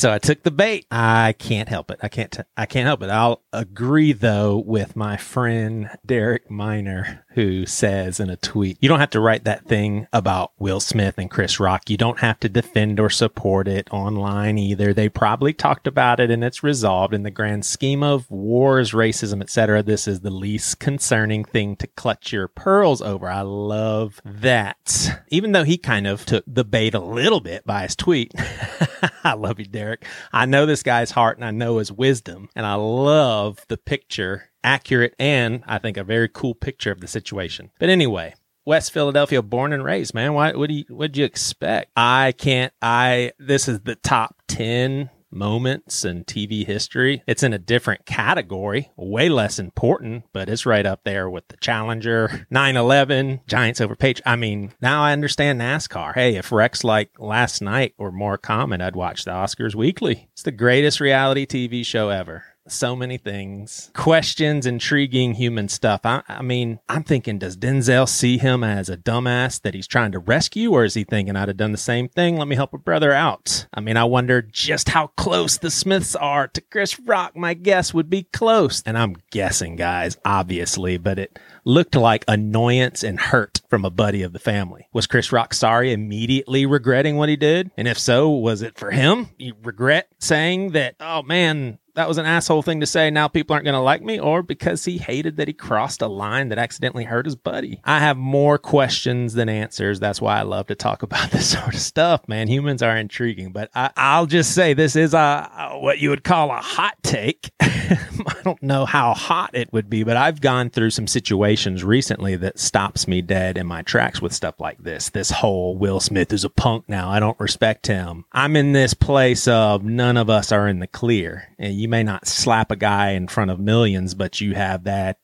So I took the bait. I can't help it. I can't. T- I can't help it. I'll agree though with my friend Derek Miner who says in a tweet, "You don't have to write that thing about Will Smith and Chris Rock. You don't have to defend or support it online either. They probably talked about it and it's resolved in the grand scheme of wars, racism, etc. This is the least concerning thing to clutch your pearls over." I love that. Even though he kind of took the bait a little bit by his tweet. I love you, Derek. I know this guy's heart and I know his wisdom. And I love the picture, accurate and I think a very cool picture of the situation. But anyway, West Philadelphia, born and raised, man. Why, what do you, what'd you expect? I can't, I, this is the top 10 moments in TV history. It's in a different category, way less important, but it's right up there with the Challenger, 9 11, Giants over Page. I mean, now I understand NASCAR. Hey, if Rex like last night were more common, I'd watch the Oscars weekly. It's the greatest reality TV show ever so many things, questions, intriguing human stuff. I, I, mean, I'm thinking, does Denzel see him as a dumbass that he's trying to rescue, or is he thinking I'd have done the same thing? Let me help a brother out. I mean, I wonder just how close the Smiths are to Chris Rock. My guess would be close. And I'm guessing, guys, obviously, but it looked like annoyance and hurt from a buddy of the family. Was Chris Rock sorry, immediately regretting what he did? And if so, was it for him? You regret saying that, oh man, that was an asshole thing to say. Now people aren't going to like me, or because he hated that he crossed a line that accidentally hurt his buddy. I have more questions than answers. That's why I love to talk about this sort of stuff, man. Humans are intriguing, but I, will just say this is a what you would call a hot take. I don't know how hot it would be, but I've gone through some situations recently that stops me dead in my tracks with stuff like this. This whole Will Smith is a punk now. I don't respect him. I'm in this place of none of us are in the clear. And you may not slap a guy in front of millions, but you have that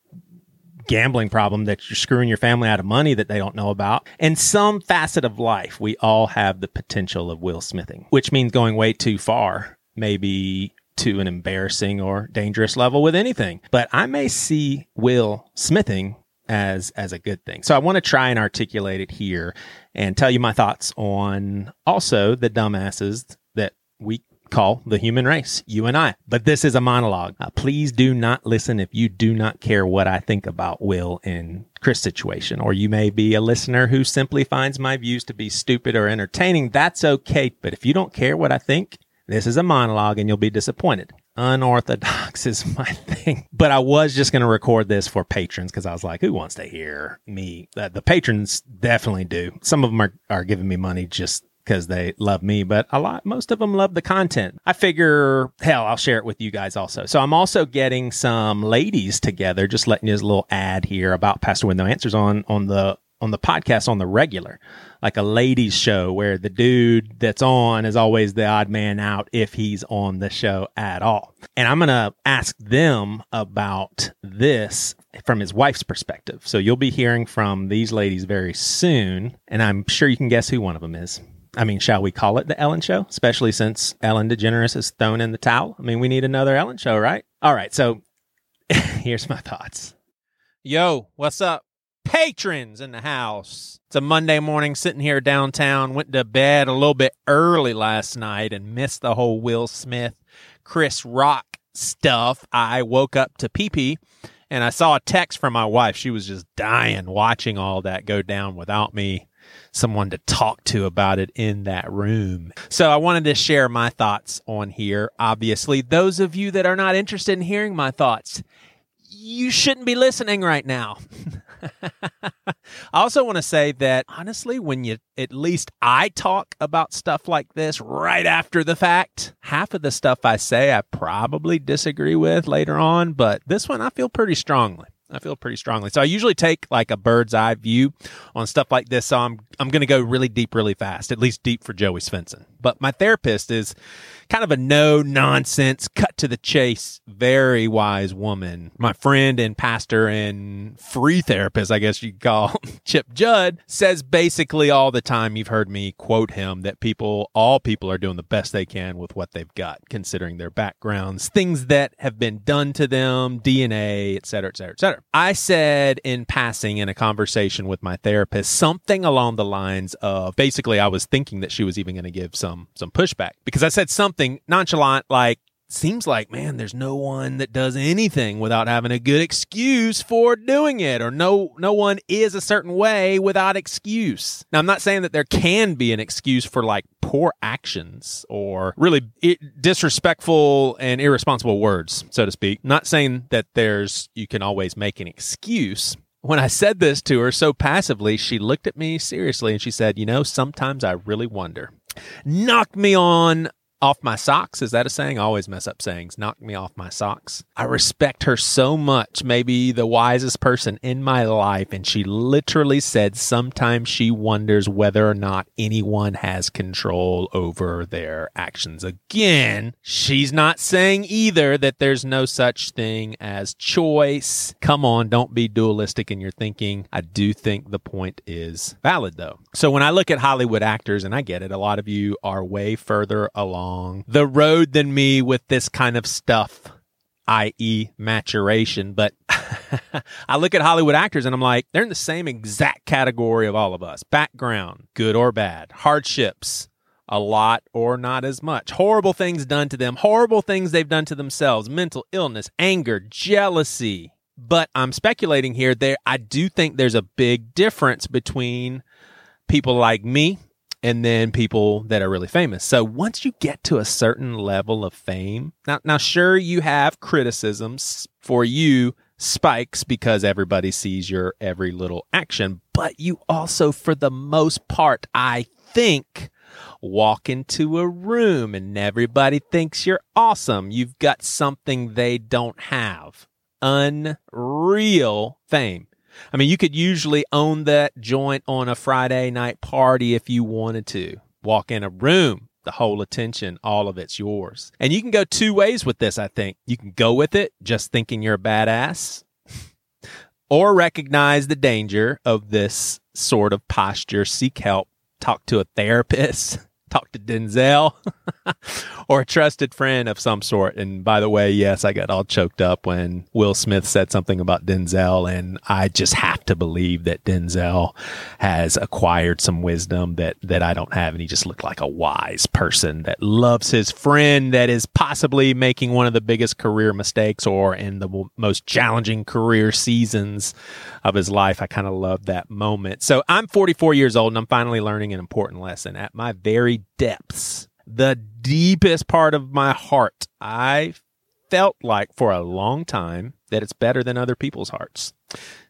gambling problem that you're screwing your family out of money that they don't know about. In some facet of life, we all have the potential of Will Smithing, which means going way too far, maybe to an embarrassing or dangerous level with anything. But I may see Will Smithing as as a good thing. So I want to try and articulate it here and tell you my thoughts on also the dumbasses that we call the human race, you and I. But this is a monologue. Uh, please do not listen if you do not care what I think about Will and Chris situation, or you may be a listener who simply finds my views to be stupid or entertaining. That's okay. But if you don't care what I think, this is a monologue and you'll be disappointed. Unorthodox is my thing. But I was just going to record this for patrons because I was like, who wants to hear me? Uh, the patrons definitely do. Some of them are, are giving me money just because they love me, but a lot, most of them love the content. I figure, hell, I'll share it with you guys also. So I'm also getting some ladies together, just letting you a little ad here about Pastor Know Answers on, on the, on the podcast on the regular, like a ladies show where the dude that's on is always the odd man out if he's on the show at all. And I'm going to ask them about this from his wife's perspective. So you'll be hearing from these ladies very soon. And I'm sure you can guess who one of them is. I mean, shall we call it the Ellen Show? Especially since Ellen DeGeneres has thrown in the towel. I mean, we need another Ellen Show, right? All right. So here's my thoughts. Yo, what's up? Patrons in the house. It's a Monday morning sitting here downtown. Went to bed a little bit early last night and missed the whole Will Smith, Chris Rock stuff. I woke up to pee pee and I saw a text from my wife. She was just dying watching all that go down without me someone to talk to about it in that room. So I wanted to share my thoughts on here. Obviously, those of you that are not interested in hearing my thoughts, you shouldn't be listening right now. I also want to say that honestly, when you at least I talk about stuff like this right after the fact, half of the stuff I say I probably disagree with later on, but this one I feel pretty strongly. I feel pretty strongly. So I usually take like a bird's eye view on stuff like this. So I'm I'm going to go really deep, really fast, at least deep for Joey Svendsen. But my therapist is kind of a no nonsense, cut to the chase, very wise woman. My friend and pastor and free therapist, I guess you call Chip Judd, says basically all the time. You've heard me quote him that people, all people, are doing the best they can with what they've got, considering their backgrounds, things that have been done to them, DNA, et cetera, et cetera, et cetera. I said in passing in a conversation with my therapist something along the lines of basically, I was thinking that she was even going to give some some some pushback. Because I said something nonchalant like seems like man there's no one that does anything without having a good excuse for doing it or no no one is a certain way without excuse. Now i'm not saying that there can be an excuse for like poor actions or really disrespectful and irresponsible words so to speak. Not saying that there's you can always make an excuse. When I said this to her so passively, she looked at me seriously and she said, You know, sometimes I really wonder. Knocked me on off my socks. Is that a saying? I always mess up sayings. Knock me off my socks. I respect her so much, maybe the wisest person in my life. And she literally said sometimes she wonders whether or not anyone has control over their actions. Again, she's not saying either that there's no such thing as choice. Come on, don't be dualistic in your thinking. I do think the point is valid though. So when I look at Hollywood actors, and I get it, a lot of you are way further along the road than me with this kind of stuff, i.e., maturation. But I look at Hollywood actors and I'm like, they're in the same exact category of all of us background, good or bad, hardships, a lot or not as much, horrible things done to them, horrible things they've done to themselves, mental illness, anger, jealousy. But I'm speculating here there I do think there's a big difference between people like me and then people that are really famous. So once you get to a certain level of fame, now, now sure you have criticisms for you spikes because everybody sees your every little action, but you also, for the most part, I think, walk into a room and everybody thinks you're awesome. You've got something they don't have. Unreal fame. I mean, you could usually own that joint on a Friday night party if you wanted to. Walk in a room, the whole attention, all of it's yours. And you can go two ways with this, I think. You can go with it just thinking you're a badass, or recognize the danger of this sort of posture, seek help, talk to a therapist. talk to Denzel or a trusted friend of some sort. And by the way, yes, I got all choked up when Will Smith said something about Denzel. And I just have to believe that Denzel has acquired some wisdom that, that I don't have. And he just looked like a wise person that loves his friend that is possibly making one of the biggest career mistakes or in the most challenging career seasons of his life. I kind of love that moment. So I'm 44 years old and I'm finally learning an important lesson at my very depths, the deepest part of my heart. I felt like for a long time that it's better than other people's hearts.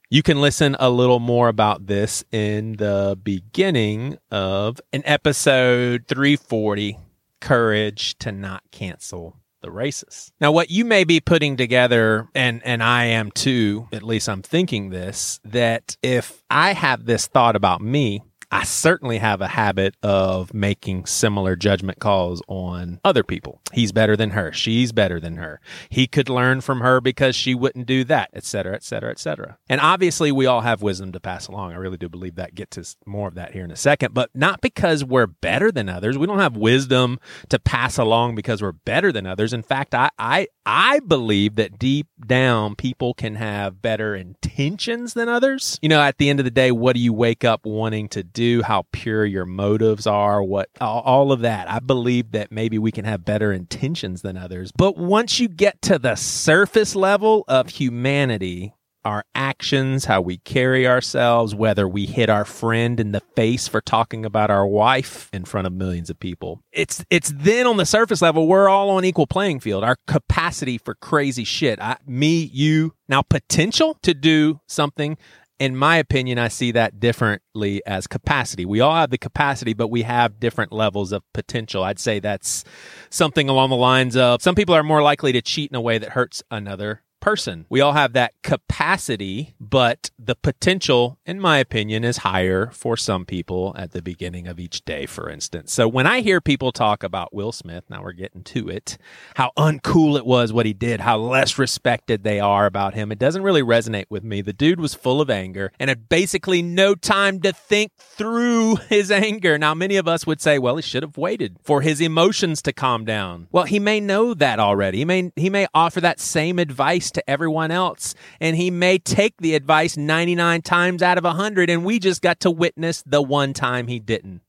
You can listen a little more about this in the beginning of an episode 340 Courage to Not Cancel the Races. Now, what you may be putting together, and, and I am too, at least I'm thinking this, that if I have this thought about me, I certainly have a habit of making similar judgment calls on other people. He's better than her. She's better than her. He could learn from her because she wouldn't do that, et cetera, et cetera, et cetera. And obviously, we all have wisdom to pass along. I really do believe that. Get to more of that here in a second, but not because we're better than others. We don't have wisdom to pass along because we're better than others. In fact, I, I, I believe that deep down, people can have better intentions than others. You know, at the end of the day, what do you wake up wanting to do, how pure your motives are, what all of that. I believe that maybe we can have better intentions than others. But once you get to the surface level of humanity, our actions, how we carry ourselves, whether we hit our friend in the face for talking about our wife in front of millions of people. It's it's then on the surface level we're all on equal playing field. Our capacity for crazy shit. I, me, you, now potential to do something in my opinion, I see that differently as capacity. We all have the capacity, but we have different levels of potential. I'd say that's something along the lines of some people are more likely to cheat in a way that hurts another person. We all have that capacity, but the potential, in my opinion, is higher for some people at the beginning of each day, for instance. So when I hear people talk about Will Smith, now we're getting to it, how uncool it was what he did, how less respected they are about him, it doesn't really resonate with me. The dude was full of anger and had basically no time to think through his anger. Now, many of us would say, well, he should have waited for his emotions to calm down. Well, he may know that already. He may, he may offer that same advice to everyone else. And he may take the advice 99 times out of 100, and we just got to witness the one time he didn't.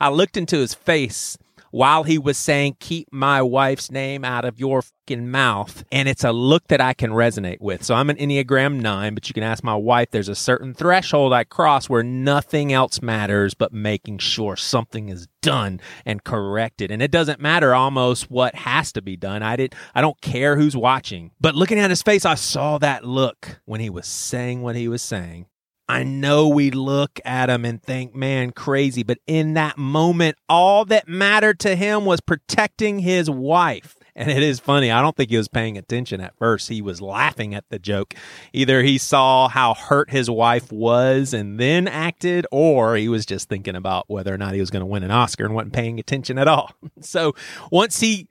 I looked into his face while he was saying, Keep my wife's name out of your fucking mouth. And it's a look that I can resonate with. So I'm an Enneagram 9, but you can ask my wife, there's a certain threshold I cross where nothing else matters but making sure something is done and corrected. And it doesn't matter almost what has to be done. I didn't I don't care who's watching. But looking at his face, I saw that look when he was saying what he was saying. I know we look at him and think, man, crazy. But in that moment, all that mattered to him was protecting his wife. And it is funny. I don't think he was paying attention at first. He was laughing at the joke. Either he saw how hurt his wife was and then acted, or he was just thinking about whether or not he was going to win an Oscar and wasn't paying attention at all. So once he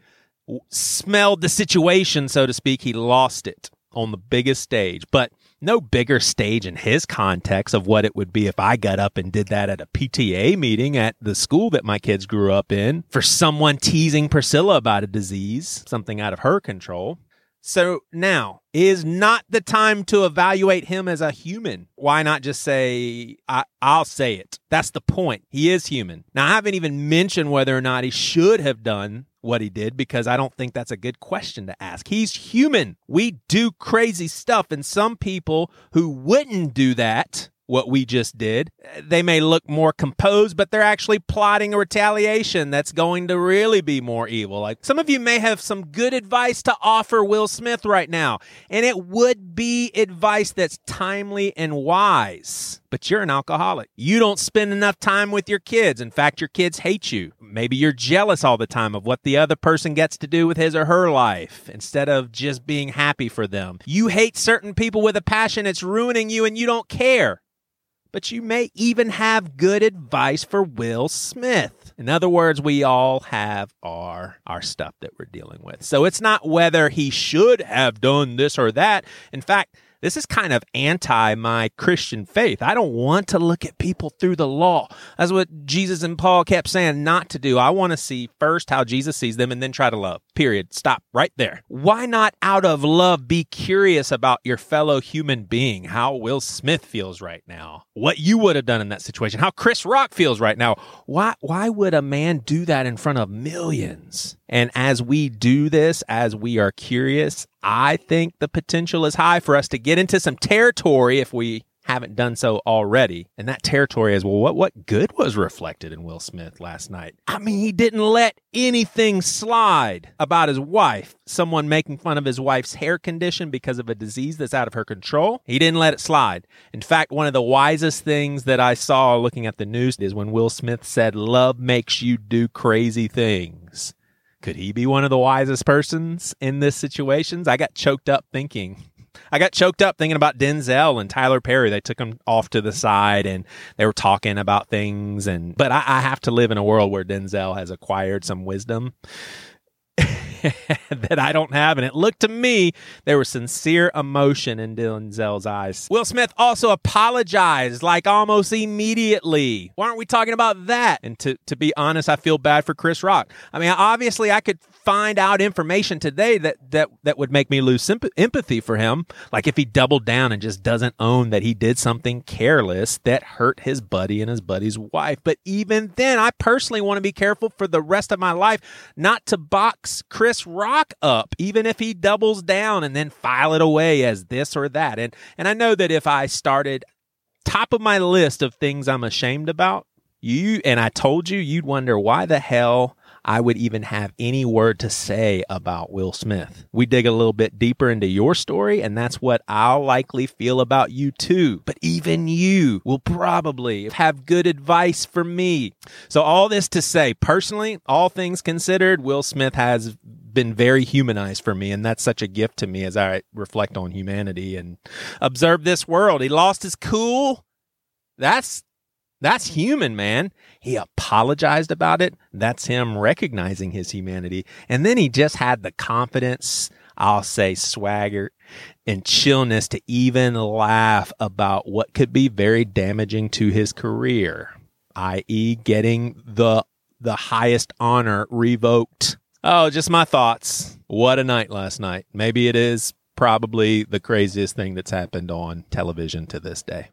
smelled the situation, so to speak, he lost it on the biggest stage. But no bigger stage in his context of what it would be if I got up and did that at a PTA meeting at the school that my kids grew up in for someone teasing Priscilla about a disease, something out of her control. So now is not the time to evaluate him as a human. Why not just say, I, will say it. That's the point. He is human. Now, I haven't even mentioned whether or not he should have done what he did because I don't think that's a good question to ask. He's human. We do crazy stuff, and some people who wouldn't do that what we just did. They may look more composed, but they're actually plotting a retaliation that's going to really be more evil. Like some of you may have some good advice to offer Will Smith right now, and it would be advice that's timely and wise. But you're an alcoholic. You don't spend enough time with your kids. In fact, your kids hate you. Maybe you're jealous all the time of what the other person gets to do with his or her life instead of just being happy for them. You hate certain people with a passion, it's ruining you, and you don't care but you may even have good advice for Will Smith. In other words, we all have our our stuff that we're dealing with. So it's not whether he should have done this or that. In fact, this is kind of anti my Christian faith. I don't want to look at people through the law. That's what Jesus and Paul kept saying not to do. I want to see first how Jesus sees them and then try to love. Period. Stop right there. Why not out of love be curious about your fellow human being, how Will Smith feels right now, what you would have done in that situation, how Chris Rock feels right now. Why why would a man do that in front of millions? And as we do this, as we are curious, I think the potential is high for us to get into some territory if we haven't done so already. And that territory is well, what what good was reflected in Will Smith last night? I mean, he didn't let anything slide about his wife. Someone making fun of his wife's hair condition because of a disease that's out of her control. He didn't let it slide. In fact, one of the wisest things that I saw looking at the news is when Will Smith said, "Love makes you do crazy things." Could he be one of the wisest persons in this situations? I got choked up thinking. I got choked up thinking about Denzel and Tyler Perry. They took him off to the side and they were talking about things. And but I, I have to live in a world where Denzel has acquired some wisdom that I don't have. And it looked to me there was sincere emotion in Denzel's eyes. Will Smith also apologized like almost immediately. Why aren't we talking about that? And to, to be honest, I feel bad for Chris Rock. I mean, obviously I could find out information today that that that would make me lose symp- empathy for him. Like if he doubled down and just doesn't own that he did something careless that hurt his buddy and his buddy's wife. But even then I personally want to be careful for the rest of my life not to box Chris Rock up even if he doubles down and then file it away as this or that. And and I know that if I started top of my list of things I'm ashamed about you and I told you you'd wonder why the hell I would even have any word to say about Will Smith. We dig a little bit deeper into your story, and that's what I'll likely feel about you too. But even you will probably have good advice for me. So, all this to say, personally, all things considered, Will Smith has been very humanized for me and that's such a gift to me as I reflect on humanity and observe this world. He lost his cool. That's that's human, man. He apologized about it. That's him recognizing his humanity. And then he just had the confidence, I'll say swagger and chillness to even laugh about what could be very damaging to his career, i.e. getting the the highest honor revoked. Oh, just my thoughts. What a night last night. Maybe it is probably the craziest thing that's happened on television to this day.